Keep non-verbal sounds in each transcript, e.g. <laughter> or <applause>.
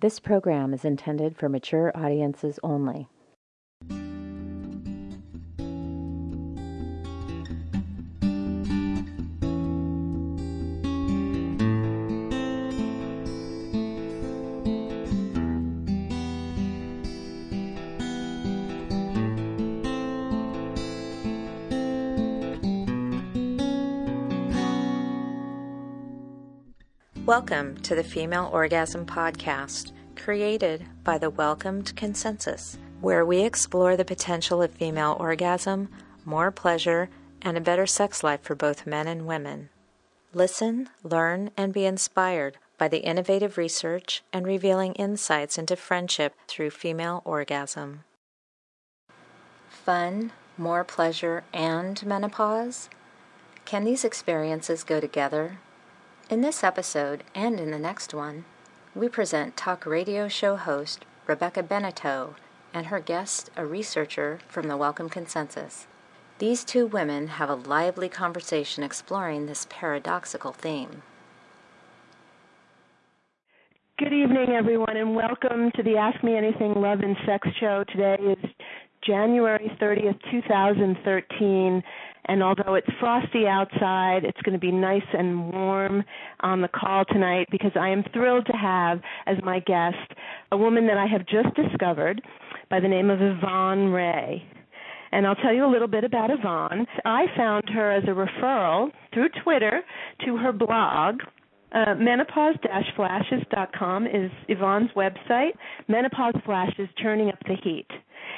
This program is intended for mature audiences only. Welcome to the Female Orgasm Podcast, created by the Welcomed Consensus, where we explore the potential of female orgasm, more pleasure, and a better sex life for both men and women. Listen, learn, and be inspired by the innovative research and revealing insights into friendship through female orgasm. Fun, more pleasure, and menopause? Can these experiences go together? In this episode and in the next one, we present talk radio show host Rebekah Beneteau and her guest, a researcher from the Welcome Consensus. These two women have a lively conversation exploring this paradoxical theme. Good evening, everyone, and welcome to the Ask Me Anything Love and Sex show. Today is January 30th, 2013, and although it's frosty outside, it's going to be nice and warm on the call tonight because I am thrilled to have as my guest a woman that I have just discovered by the name of Yvonne Wray. And I'll tell you a little bit about Yvonne. I found her as a referral through Twitter to her blog, uh, menopause-flashes.com is Yvonne's website. Menopause Flashes Turning Up the Heat.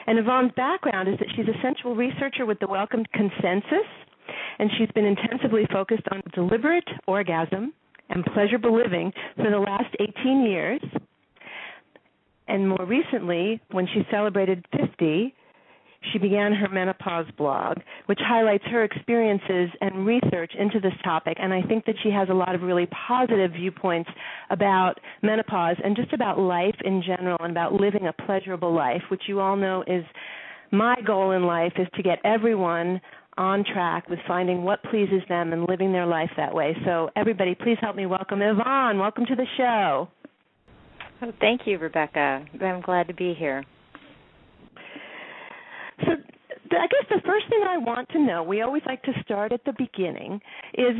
And Yvonne's background is that she's a sensual researcher with the Welcome Consensus, and she's been intensively focused on deliberate orgasm and pleasurable living for the last 18 years. And more recently, when she celebrated 50, she began her menopause blog, which highlights her experiences and research into this topic. And I think that she has a lot of really positive viewpoints about menopause and just about life in general and about living a pleasurable life, which you all know is my goal in life is to get everyone on track with finding what pleases them and living their life that way. So everybody, please help me welcome Yvonne. Welcome to the show. Oh, thank you, Rebekah. I'm glad to be here. So I guess the first thing I want to know, we always like to start at the beginning, is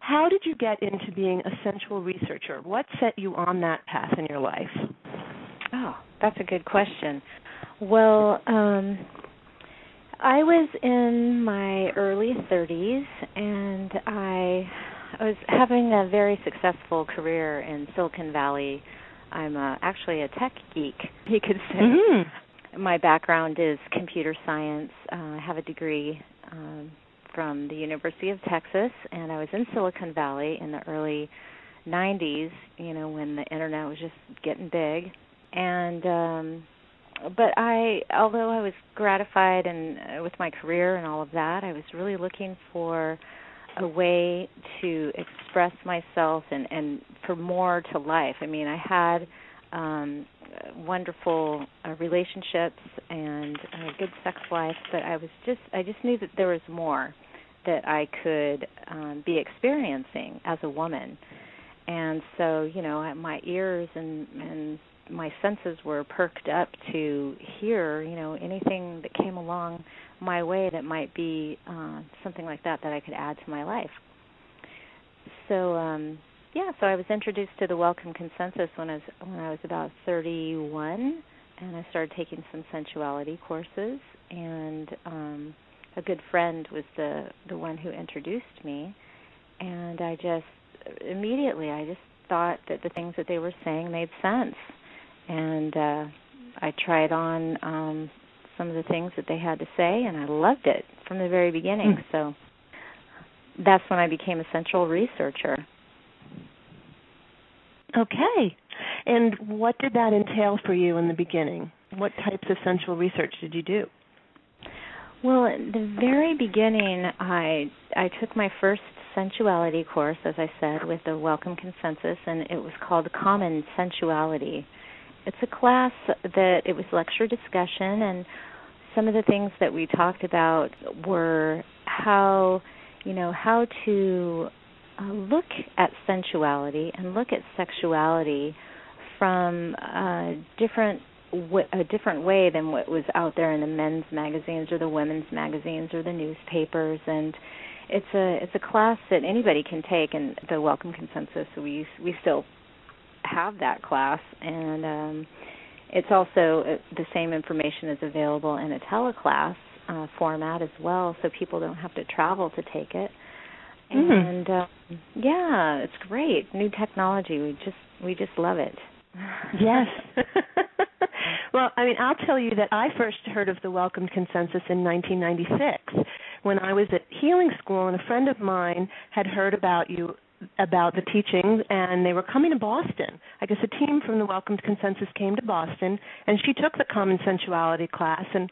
how did you get into being a sensual researcher? What set you on that path in your life? Oh, that's a good question. Well, um, I was in my early 30s and I I was having a very successful career in Silicon Valley. I'm uh, actually a tech geek, you could say. Mm-hmm my background is computer science. Uh, I have a degree um, from the University of Texas, and I was in Silicon Valley in the early 90s. You know, when the internet was just getting big, and um, but I, although I was gratified and uh, with my career and all of that, I was really looking for a way to express myself and and for more to life. I mean, I had um wonderful uh, relationships and a good sex life, but I was just I just knew that there was more that I could um, be experiencing as a woman. And so, you know, my ears and and my senses were perked up to hear, you know, anything that came along my way that might be uh, something like that that I could add to my life. So, um, yeah, so I was introduced to the Welcome Consensus when I was when I was about 31, and I started taking some sensuality courses. And um, a good friend was the the one who introduced me, and I just immediately I just thought that the things that they were saying made sense, and uh, I tried on um, some of the things that they had to say, and I loved it from the very beginning. Mm. So that's when I became a sensual researcher. Okay. And what did that entail for you in the beginning? What types of sensual research did you do? Well, at the very beginning, I I took my first sensuality course, as I said, with the Welcome Consensus, and it was called Common Sensuality. It's a class that it was lecture discussion, and some of the things that we talked about were how, you know, how to uh, look at sensuality and look at sexuality from a different a different way than what was out there in the men's magazines or the women's magazines or the newspapers. And it's a it's a class that anybody can take and the welcome consensus we we still have that class. And um it's also uh, the same information is available in a teleclass uh, format as well so people don't have to travel to take it mm-hmm. and uh, yeah it's great new technology we just we just love it yes <laughs> well i mean i'll tell you that i first heard of the welcome consensus in 1996 when I was at healing school, and a friend of mine had heard about you about the teachings and they were coming to Boston. I guess a team from the Welcomed Consensus came to Boston and she took the common sensuality class and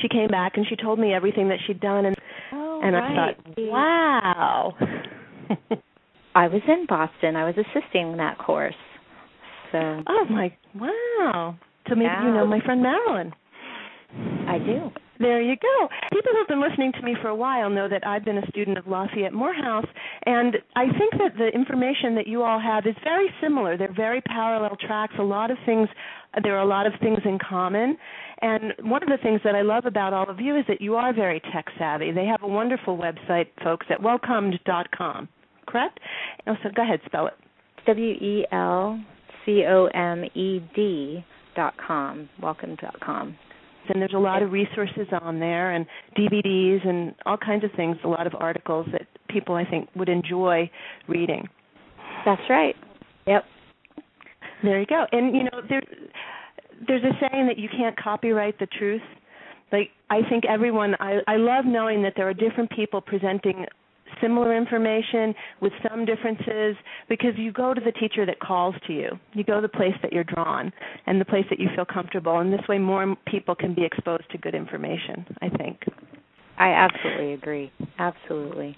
she came back and she told me everything that she'd done and oh, and right. I thought, "Wow." <laughs> I was in Boston. I was assisting that course. So Oh my wow. So maybe you know my friend Marilyn. I do. There you go. People who've been listening to me for a while know that I've been a student of Lafayette Morehouse, and I think that the information that you all have is very similar. They're very parallel tracks. A lot of things, there are a lot of things in common. And one of the things that I love about all of you is that you are very tech savvy. They have a wonderful website, folks, at welcomed.com. Correct? Oh, so go ahead, spell it. W E L C O M E D dot com. Welcome dot com and there's a lot of resources on there and DVDs and all kinds of things, a lot of articles that people I think would enjoy reading. That's right. Yep. There you go. And you know, there there's a saying that you can't copyright the truth. Like I think everyone I I love knowing that there are different people presenting similar information with some differences because you go to the teacher that calls to you. You go to the place that you're drawn and the place that you feel comfortable and this way more people can be exposed to good information, I think. I absolutely agree. Absolutely.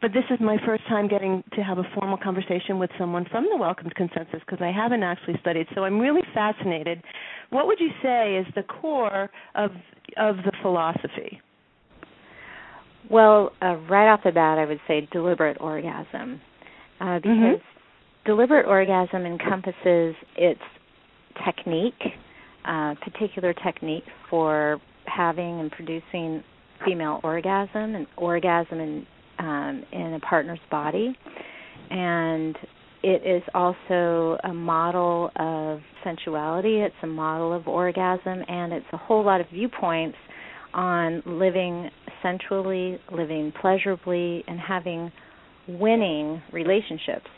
But this is my first time getting to have a formal conversation with someone from the Welcomed Consensus because I haven't actually studied. So I'm really fascinated. What would you say is the core of of the philosophy? Well, uh, right off the bat, I would say deliberate orgasm, uh, Mm-hmm. because mm-hmm. deliberate orgasm encompasses its technique, uh, particular technique for having and producing female orgasm and orgasm in um, in a partner's body, and it is also a model of sensuality. It's a model of orgasm, and it's a whole lot of viewpoints on living sensually, living pleasurably, and having winning relationships.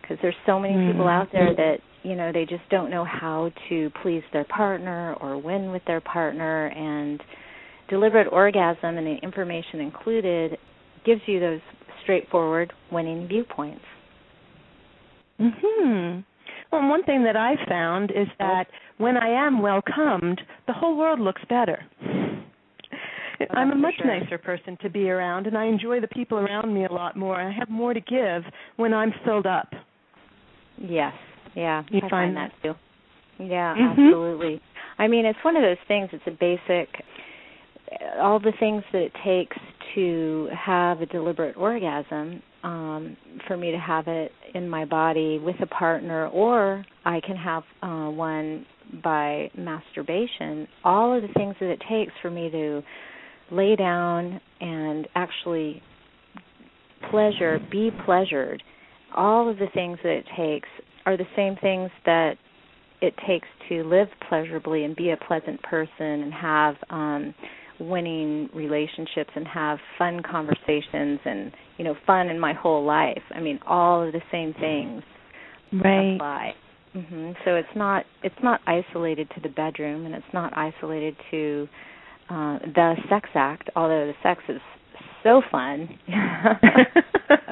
Because there's so many mm-hmm. people out there that you know they just don't know how to please their partner or win with their partner, and deliberate orgasm and the information included gives you those straightforward winning viewpoints. Mhm. Well, one thing that I've found is that when I am welcomed, the whole world looks better. I'm a much sure. nicer person to be around, and I enjoy the people around me a lot more. I have more to give when I'm filled up. Yes, yeah, you I find find that too. Yeah, mm-hmm. absolutely. I mean, it's one of those things. It's a basic. All the things that it takes to have a deliberate orgasm, um, for me to have it in my body with a partner, or I can have uh, one by masturbation. All of the things that it takes for me to lay down and actually pleasure, be pleasured. All of the things that it takes are the same things that it takes to live pleasurably and be a pleasant person and have um winning relationships and have fun conversations and you know fun in my whole life. I mean all of the same things right. apply. hmm So it's not it's not isolated to the bedroom and it's not isolated to uh, the sex act, although the sex is so fun. <laughs>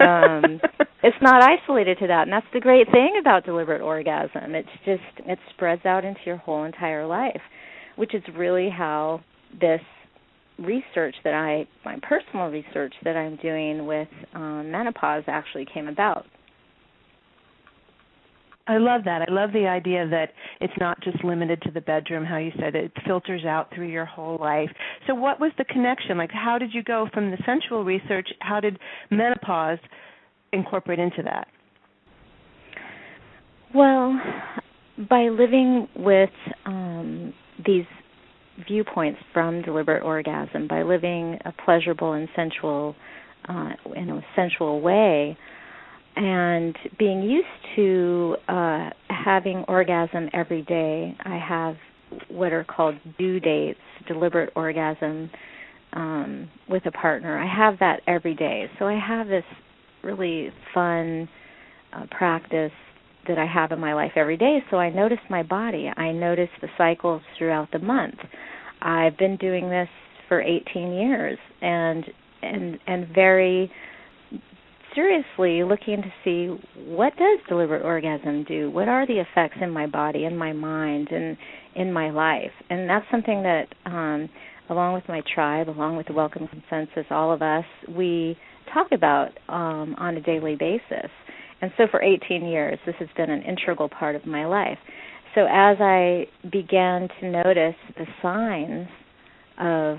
um, it's not isolated to that, and that's the great thing about deliberate orgasm. It's just it spreads out into your whole entire life, which is really how this research that I, my personal research that I'm doing with um, menopause actually came about. I love that. I love the idea that it's not just limited to the bedroom, how you said it filters out through your whole life. So, what was the connection? Like, how did you go from the sensual research? How did menopause incorporate into that? Well, by living with um, these viewpoints from deliberate orgasm, by living a pleasurable and sensual, uh, in a sensual way, and being used to uh, having orgasm every day, I have what are called due dates, deliberate orgasm um, with a partner. I have that every day. So I have this really fun uh, practice that I have in my life every day. So I notice my body. I notice the cycles throughout the month. I've been doing this for 18 years and and and very seriously looking to see what does deliberate orgasm do? What are the effects in my body, in my mind, and in my life? And that's something that um along with my tribe, along with the Welcome Consensus, all of us, we talk about um, on a daily basis. And so for 18 years, this has been an integral part of my life. So as I began to notice the signs of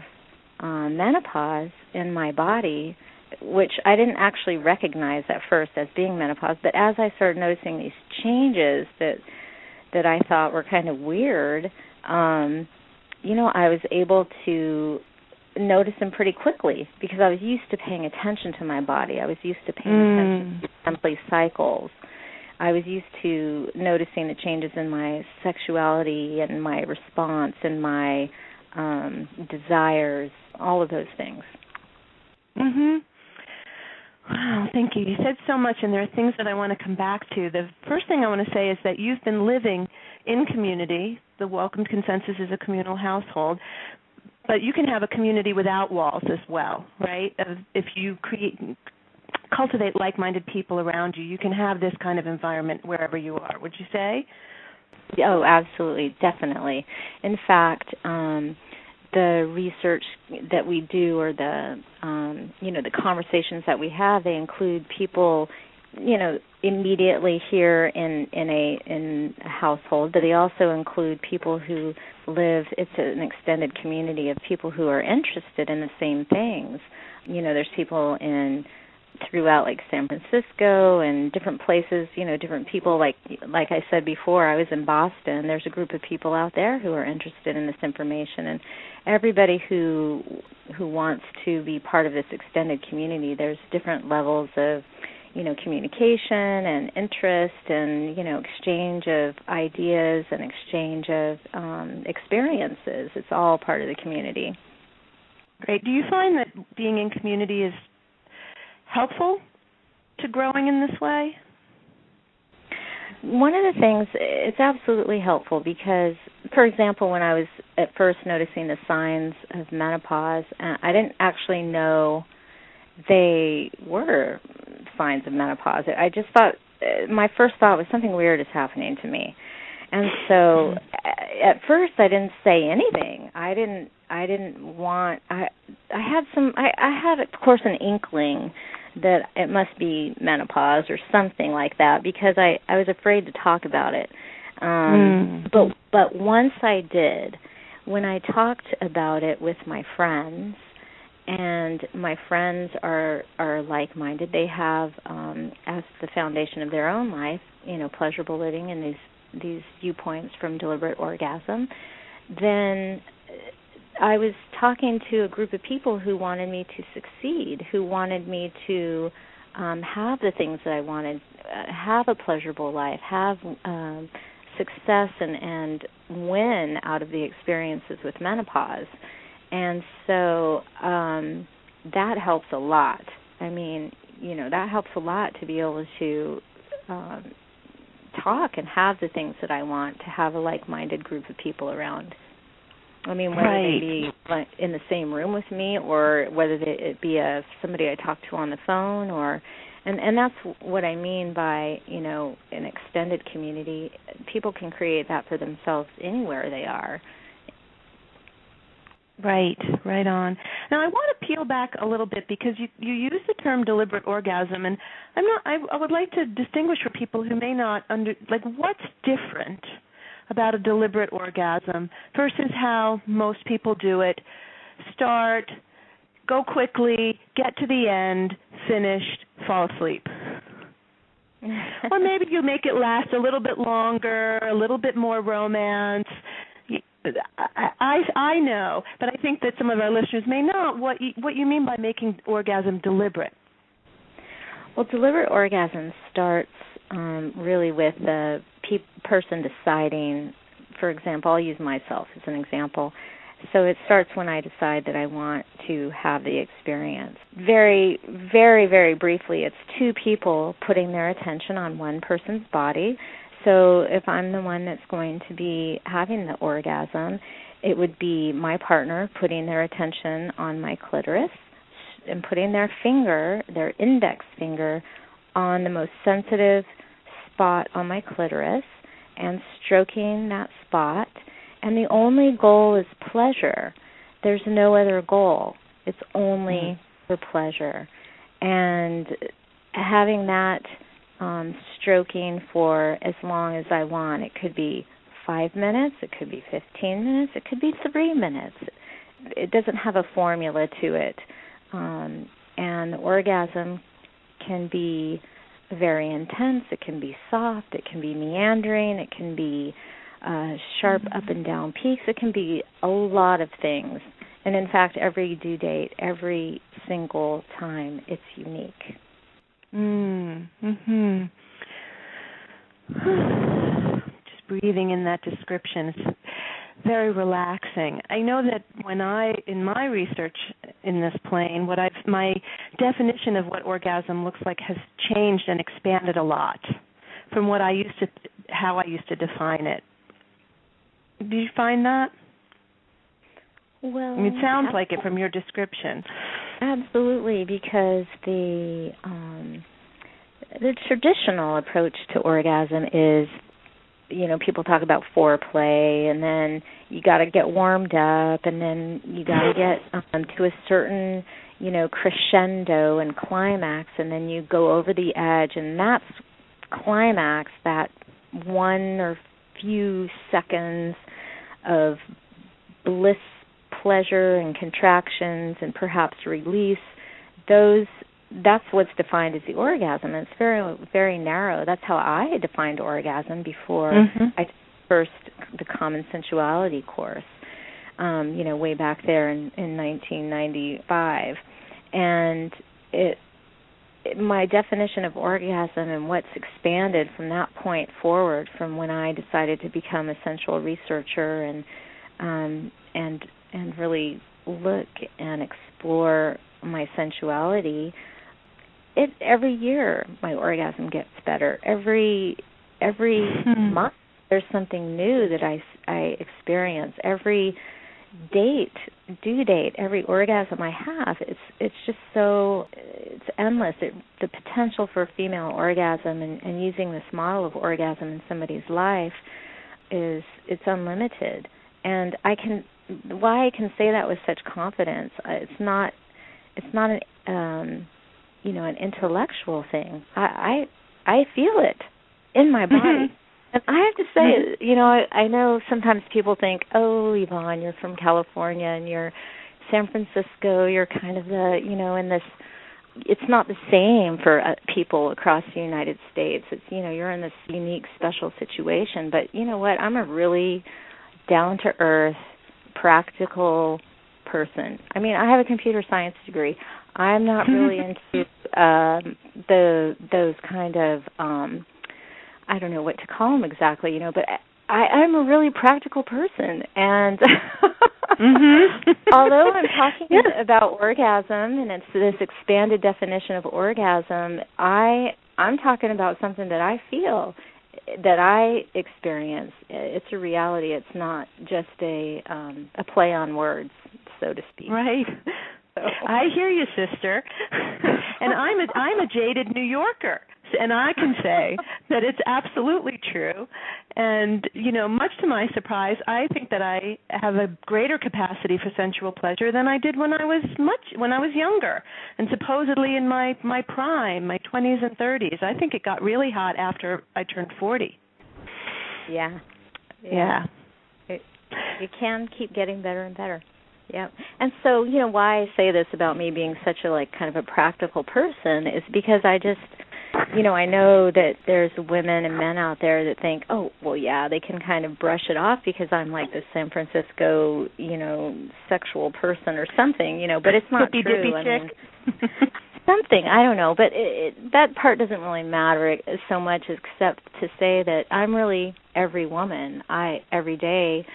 uh, menopause in my body, which I didn't actually recognize at first as being menopause, but as I started noticing these changes that that I thought were kind of weird, um, you know, I was able to notice them pretty quickly because I was used to paying attention to my body. I was used to paying mm. attention to monthly cycles. I was used to noticing the changes in my sexuality and my response and my um desires, all of those things. Mhm. Wow, thank you. You said so much, and there are things that I want to come back to. The first thing I want to say is that you've been living in community. The Welcomed Consensus is a communal household, but you can have a community without walls as well, right? If you create cultivate like-minded people around you, you can have this kind of environment wherever you are. Would you say? Oh, absolutely, definitely. In fact, um, the research that we do or the um, you know the conversations that we have they include people you know immediately here in in a in a household but they also include people who live it's an extended community of people who are interested in the same things. You know there's people in throughout like San Francisco and different places, you know, different people. Like like I said before, I was in Boston. There's a group of people out there who are interested in this information and everybody who who wants to be part of this extended community, there's different levels of you know communication and interest and you know exchange of ideas and exchange of um experiences. It's all part of the community. Great. Do you find that being in community is helpful to growing in this way? One of the things, it's absolutely helpful because, for example, when I was at first noticing the signs of menopause, uh, I didn't actually know they were signs of menopause. I just thought, uh, my first thought was something weird is happening to me. And so mm-hmm. at first I didn't say anything. I didn't I didn't want I I had some I I had of course an inkling that it must be menopause or something like that because I I was afraid to talk about it. Um mm. but but once I did, when I talked about it with my friends and my friends are are like-minded, they have um as the foundation of their own life, you know, pleasurable living and these these viewpoints from deliberate orgasm, then I was talking to a group of people who wanted me to succeed, who wanted me to um, have the things that I wanted, uh, have a pleasurable life, have um, success, and and win out of the experiences with menopause. And so um, that helps a lot. I mean, you know, that helps a lot to be able to um, talk and have the things that I want, to have a like-minded group of people around. I mean, whether right. they be in the same room with me, or whether they, it be a somebody I talk to on the phone, or and and that's what I mean by you know an extended community. People can create that for themselves anywhere they are. Right, right on. Now I want to peel back a little bit because you you use the term deliberate orgasm, and I'm not. I, I would like to distinguish for people who may not under like what's different about a deliberate orgasm versus how most people do it. Start, go quickly, get to the end, finished, fall asleep. <laughs> or maybe you make it last a little bit longer, a little bit more romance. I, I I know, but I think that some of our listeners may not what you, what you mean by making orgasm deliberate. Well, deliberate orgasm starts um, really with the pe- person deciding. For example, I'll use myself as an example. So it starts when I decide that I want to have the experience. Very, very, very briefly, it's two people putting their attention on one person's body. So if I'm the one that's going to be having the orgasm, it would be my partner putting their attention on my clitoris and putting their finger, their index finger, on the most sensitive spot on my clitoris and stroking that spot and the only goal is pleasure. There's no other goal. It's only mm for pleasure. And having that um, stroking for as long as I want. It could be five minutes, it could be 15 minutes, it could be three minutes. It doesn't have a formula to it. Um, and orgasm can be very intense, it can be soft, it can be meandering, it can be uh, sharp up and down peaks. It can be a lot of things. And in fact, every due date, every single time, it's unique. Mm. Mhm. <sighs> Just breathing in that description. It's very relaxing. I know that when I in my research in this plane, what I've my definition of what orgasm looks like has changed and expanded a lot from what I used to how I used to define it. Do you find that? Well, it sounds like it from your description. Absolutely, because the um, the traditional approach to orgasm is, you know, people talk about foreplay, and then you got to get warmed up, and then you got to get um, to a certain, you know, crescendo and climax, and then you go over the edge, and that's climax, that one or few seconds of bliss, pleasure, and contractions, and perhaps release, those that's what's defined as the orgasm. And it's very very narrow. That's how I defined orgasm before mm-hmm. I first the common sensuality course. Um, you know, way back there in, in 1995, and it my definition of orgasm and what's expanded from that point forward from when I decided to become a sensual researcher and um and and really look and explore my sensuality it every year my orgasm gets better. Every every hmm. month there's something new that I I experience. Every date due date every orgasm i have it's it's just so it's endless. It, the potential for female orgasm and, and using this model of orgasm in somebody's life is it's unlimited. And i can why i can say that with such confidence uh, it's not it's not an um you know an intellectual thing i i i feel it in my body and I have to say, mm-hmm. you know, I, I know sometimes people think, "Oh, Yvonne, you're from California and you're San Francisco. You're kind of the, you know, in this." It's not the same for uh, people across the United States. It's you know, you're in this unique, special situation. But you know what? I'm a really down to earth, practical person. I mean, I have a computer science degree. I'm not really <laughs> into um the those kind of um I don't know what to call them exactly, you know, but I, I'm a really practical person, and mm-hmm. <laughs> although I'm talking about orgasm and it's this expanded definition of orgasm, I I'm talking about something that I feel, that I experience. It's a reality. It's not just a um, a play on words, so to speak. Right. <laughs> So. I hear you, sister. <laughs> and I'm a I'm a jaded New Yorker and I can say that it's absolutely true. And you know, much to my surprise, I think that I have a greater capacity for sensual pleasure than I did when I was much when I was younger, and supposedly in my my prime, my 20s and 30s. I think it got really hot after I turned 40. Yeah. Yeah. yeah. It, it can keep getting better and better. Yeah. And so, you know, why I say this about me being such a like kind of a practical person is because I just you know, I know that there's women and men out there that think, "Oh, well, yeah, they can kind of brush it off because I'm like the San Francisco, you know, sexual person or something, you know." But it's not Hippy true. dippy I chick. mean, something I don't know, but it, it, that part doesn't really matter so much, except to say that I'm really every woman. I every day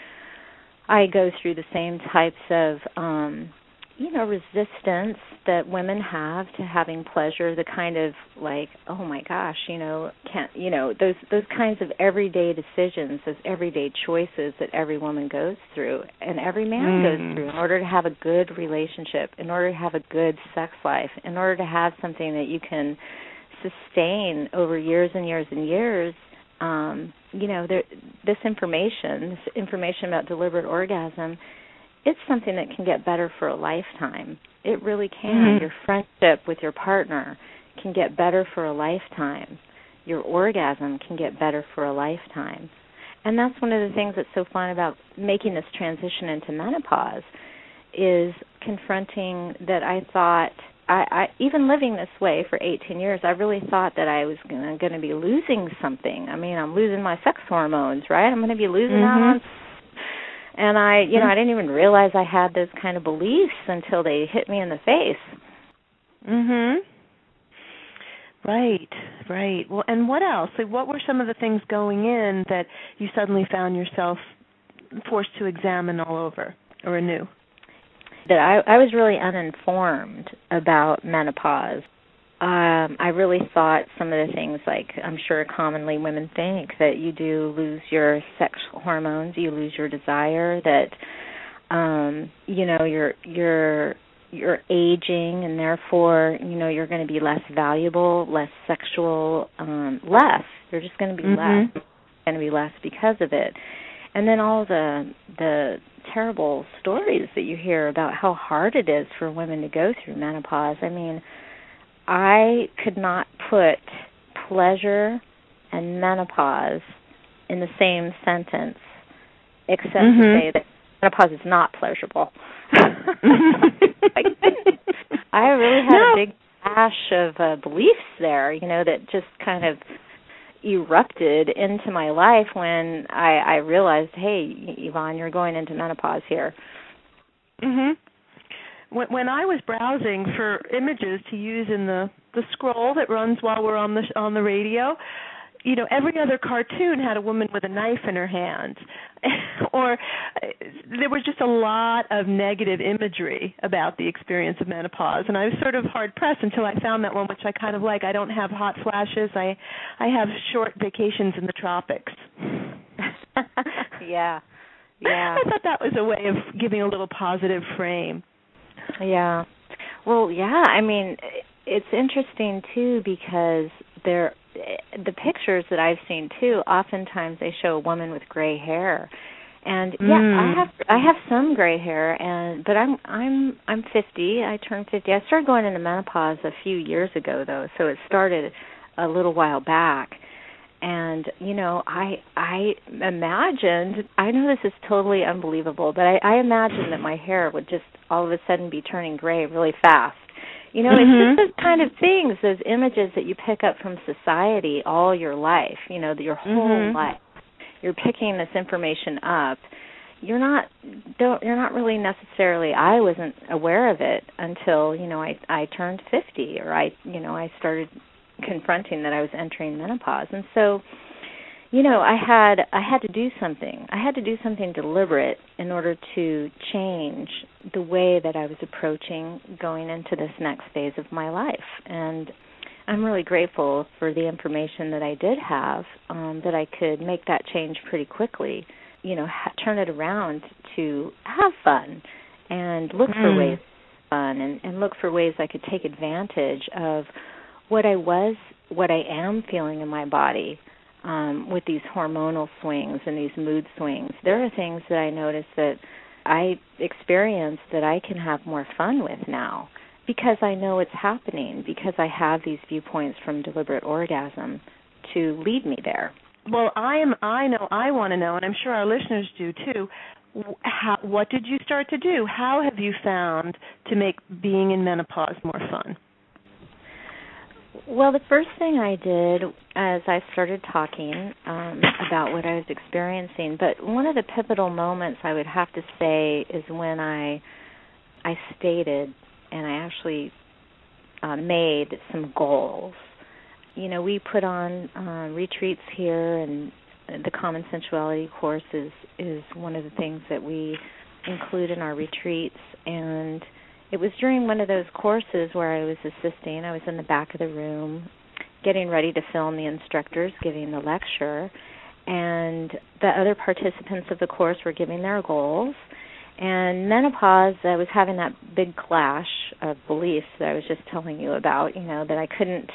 I go through the same types of um you know resistance that women have to having pleasure the kind of like oh my gosh you know can't you know those those kinds of everyday decisions those everyday choices that every woman goes through and every man Mm. goes through in order to have a good relationship in order to have a good sex life in order to have something that you can sustain over years and years and years um you know there this information this information about deliberate orgasm it's something that can get better for a lifetime. It really can. Mhm. Your friendship with your partner can get better for a lifetime. Your orgasm can get better for a lifetime. And that's one of the things that's so fun about making this transition into menopause is confronting that I thought I, I even living this way for 18 years, I really thought that I was going to be losing something. I mean, I'm losing my sex hormones, right? I'm going to be losing out Mhm. on and I, you know, I didn't even realize I had those kind of beliefs until they hit me in the face. Mhm. Right, right. Well, and what else? Like, what were some of the things going in that you suddenly found yourself forced to examine all over or anew? That I, I was really uninformed about menopause. Um, I really thought some of the things, like I'm sure commonly women think, that you do lose your sex hormones, you lose your desire, that um, you know you're you're you're aging, and therefore you know you're going to be less valuable, less sexual, um, less. You're just going to be Mhm. less. Going to be less because of it, and then all the the terrible stories that you hear about how hard it is for women to go through menopause. I mean, I could not put pleasure and menopause in the same sentence, except to Mhm. say that menopause is not pleasurable. <laughs> <laughs> I really had No. a big ash of uh, beliefs there, you know, that just kind of erupted into my life when I, I realized, hey, Yvonne, you're going into menopause here. Mhm. When when I was browsing for images to use in the the scroll that runs while we're on the on the radio, you know, every other cartoon had a woman with a knife in her hand. <laughs> or uh, there was just a lot of negative imagery about the experience of menopause and I was sort of hard pressed until I found that one which I kind of like. I don't have hot flashes. I I have short vacations in the tropics. <laughs> yeah. <laughs> Yeah. I thought that was a way of giving a little positive frame. Yeah. Well, yeah, I mean, it's interesting too because there the pictures that I've seen too, oftentimes they show a woman with gray hair. And yeah, Mm. I have I have some gray hair and but I'm I'm I'm 50. I turned 50. I started going into menopause a few years ago though, so it started a little while back. And you know, I I imagined I know this is totally unbelievable, but I, I imagined that my hair would just all of a sudden be turning gray really fast. You know, Mhm. it's just those kind of things, those images that you pick up from society all your life, you know, your whole Mhm. life. You're picking this information up. You're not don't you're not really necessarily I wasn't aware of it until, you know, I I turned 50 or I, you know, I started confronting that I was entering menopause. And so, you know, I had I had to do something. I had to do something deliberate in order to change the way that I was approaching going into this next phase of my life. And I'm really grateful for the information that I did have, um, that I could make that change pretty quickly. You know, ha- turn it around to have fun and look for Mm. ways fun and, and look for ways I could take advantage of what I was, what I am feeling in my body um, with these hormonal swings and these mood swings. There are things that I notice that I experience that I can have more fun with now because I know it's happening, because I have these viewpoints from deliberate orgasm to lead me there. Well, I am. I know. I want to know, and I'm sure our listeners do too. How, what did you start to do? How have you found to make being in menopause more fun? Well, the first thing I did as I started talking um, about what I was experiencing, but one of the pivotal moments I would have to say is when I I stated and I actually uh, made some goals. You know, we put on uh, retreats here, and the Common Sensuality course is is one of the things that we include in our retreats. And it was during one of those courses where I was assisting. I was in the back of the room, getting ready to film the instructors giving the lecture, and the other participants of the course were giving their goals and menopause, I was having that big clash of beliefs that I was just telling you about, you know, that I couldn't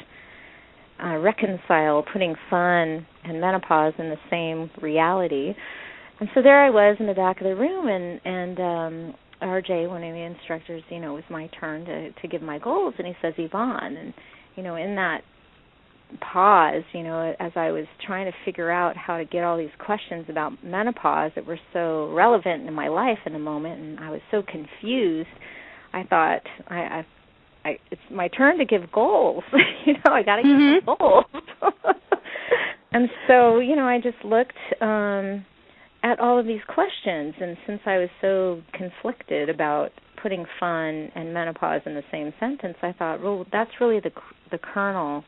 uh, reconcile putting fun and menopause in the same reality. And so there I was in the back of the room, and and um, RJ, one of the instructors, you know, it was my turn to to give my goals, and he says, Yvonne, and you know, in that pause, you know, as I was trying to figure out how to get all these questions about menopause that were so relevant in my life in the moment, and I was so confused. I thought I, I, I it's my turn to give goals. <laughs> you know, I got to mm-hmm. give goals. <laughs> and so, you know, I just looked um at all of these questions, and since I was so conflicted about putting fun and menopause in the same sentence, I thought, well, that's really the the kernel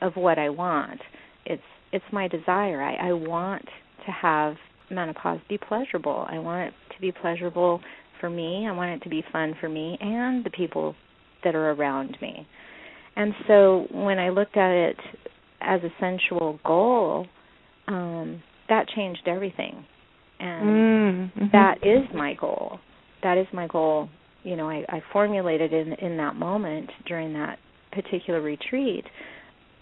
of what I want. It's it's my desire. I, I want to have menopause be pleasurable. I want it to be pleasurable for me. I want it to be fun for me and the people that are around me. And so when I looked at it as a sensual goal, um, that changed everything. And mm-hmm. that is my goal. That is my goal. You know, I, I formulated in in that moment during that particular retreat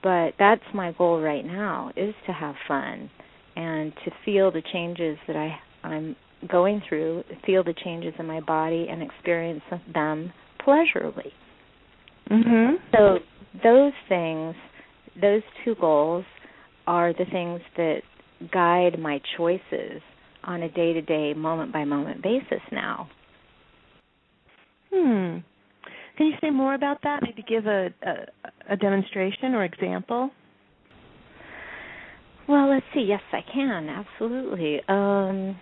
but that's my goal right now is to have fun and to feel the changes that I I'm going through, feel the changes in my body and experience them pleasurably. Mhm. So those things, those two goals are the things that guide my choices on a day-to-day moment by moment basis now. Hmm. Can you say more about that? Maybe give a, a, a demonstration or example. Well, let's see. Yes, I can absolutely. Um,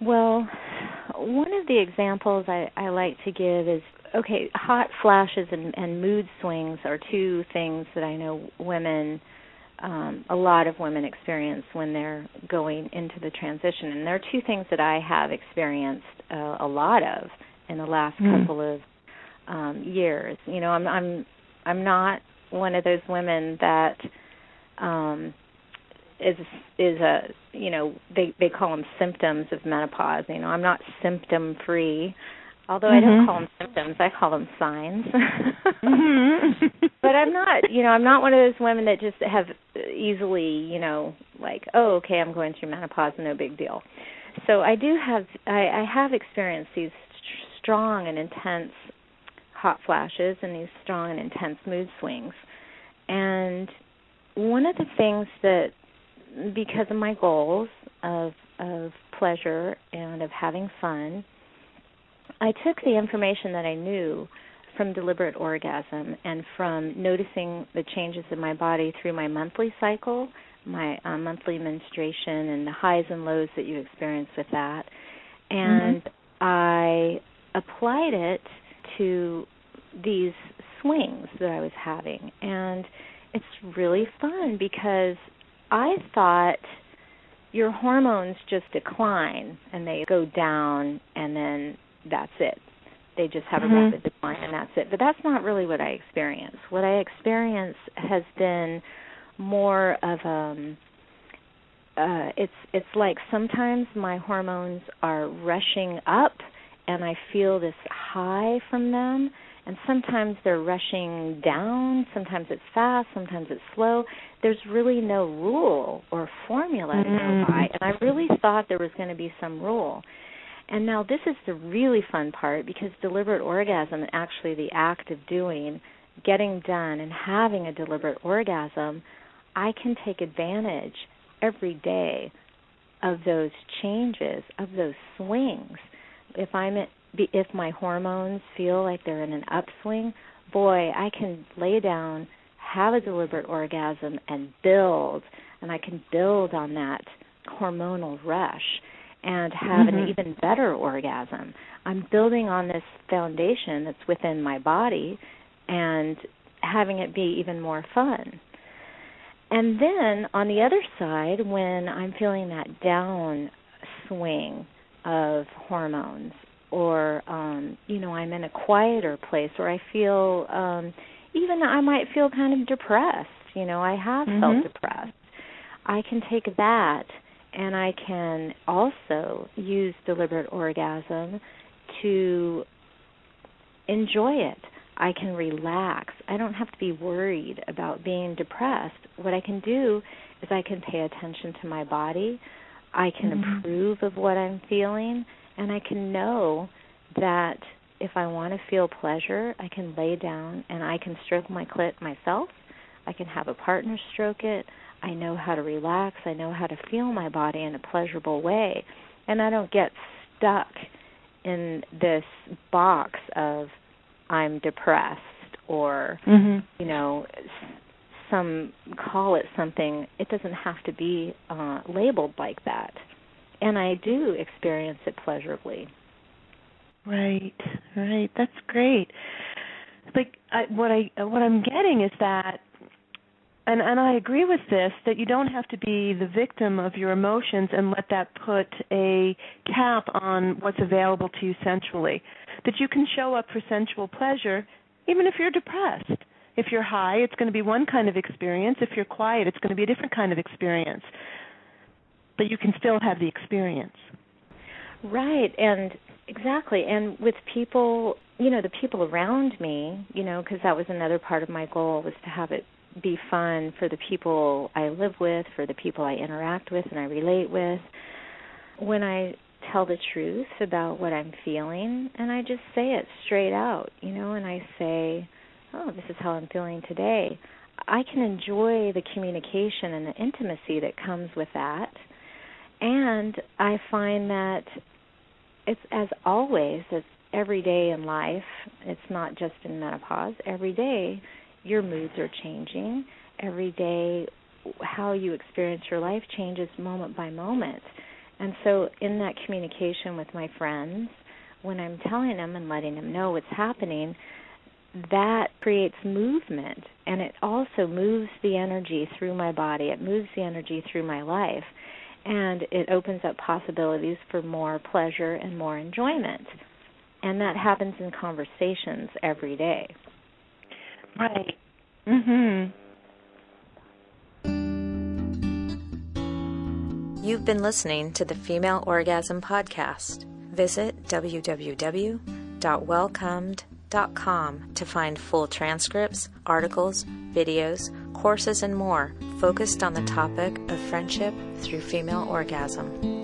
well, one of the examples I, I like to give is okay. Hot flashes and, and mood swings are two things that I know women, um, a lot of women experience when they're going into the transition, and there are two things that I have experienced uh, a lot of in the last mm. couple of um years. You know i'm i'm i'm not one of those women that um is is a you know they they call them symptoms of menopause. You know i'm not symptom free although mm-hmm. i don't call them symptoms i call them signs mm-hmm. <laughs> but i'm not you know i'm not one of those women that just have easily you know like oh okay i'm going through menopause no big deal so i do have i i have experienced these strong and intense hot flashes and these strong and intense mood swings. And one of the things that because of my goals of of pleasure and of having fun, I took the information that I knew from deliberate orgasm and from noticing the changes in my body through my monthly cycle, my uh, monthly menstruation, and the highs and lows that you experience with that. And mm-hmm. I applied it to these swings that I was having. And it's really fun because I thought your hormones just decline and they go down and then that's it. They just have mm-hmm. a rapid decline and that's it. But that's not really what I experience. What I experience has been more of um uh it's it's like sometimes my hormones are rushing up and I feel this high from them and sometimes they're rushing down, sometimes it's fast, sometimes it's slow. There's really no rule or formula to mm-hmm. go by, and I really thought there was going to be some rule. And now this is the really fun part because deliberate orgasm, actually the act of doing, getting done and having a deliberate orgasm, I can take advantage every day of those changes, of those swings. If I'm if my hormones feel like they're in an upswing, boy, I can lay down, have a deliberate orgasm and build, and I can build on that hormonal rush and have mm-hmm. an even better orgasm. I'm building on this foundation that's within my body and having it be even more fun. And then on the other side, when I'm feeling that down swing of hormones, or um, you know, I'm in a quieter place, or I feel um, even I might feel kind of depressed. You know, I have mm-hmm. felt depressed. I can take that and I can also use deliberate orgasm to enjoy it. I can relax. I don't have to be worried about being depressed. What I can do is I can pay attention to my body. I can mm-hmm. approve of what I'm feeling, and I can know that if I want to feel pleasure, I can lay down and I can stroke my clit myself. I can have a partner stroke it. I know how to relax. I know how to feel my body in a pleasurable way. And I don't get stuck in this box of I'm depressed or mm-hmm. you know some call it something it doesn't have to be uh labeled like that and I do experience it pleasurably right right that's great like I, what I what I'm getting is that and and I agree with this that you don't have to be the victim of your emotions and let that put a cap on what's available to you sensually. That you can show up for sensual pleasure even if you're depressed. If you're high, it's going to be one kind of experience. If you're quiet, it's going to be a different kind of experience. But you can still have the experience. Right, and exactly. And with people, you know, the people around me, you know, because that was another part of my goal was to have it be fun for the people I live with, for the people I interact with and I relate with. When I tell the truth about what I'm feeling and I just say it straight out, you know, and I say, "Oh, this is how I'm feeling today." I can enjoy the communication and the intimacy that comes with that. And I find that it's as always, as every day in life, it's not just in menopause, every day your moods are changing. Every day, how you experience your life changes moment by moment. And so, in that communication with my friends, when I'm telling them and letting them know what's happening, that creates movement and it also moves the energy through my body. It moves the energy through my life and it opens up possibilities for more pleasure and more enjoyment. And that happens in conversations every day. Right. Mhm. You've been listening to the Female Orgasm Podcast. Visit www.welcomed.com to find full transcripts, articles, videos, courses, and more focused on the topic of friendship through female orgasm.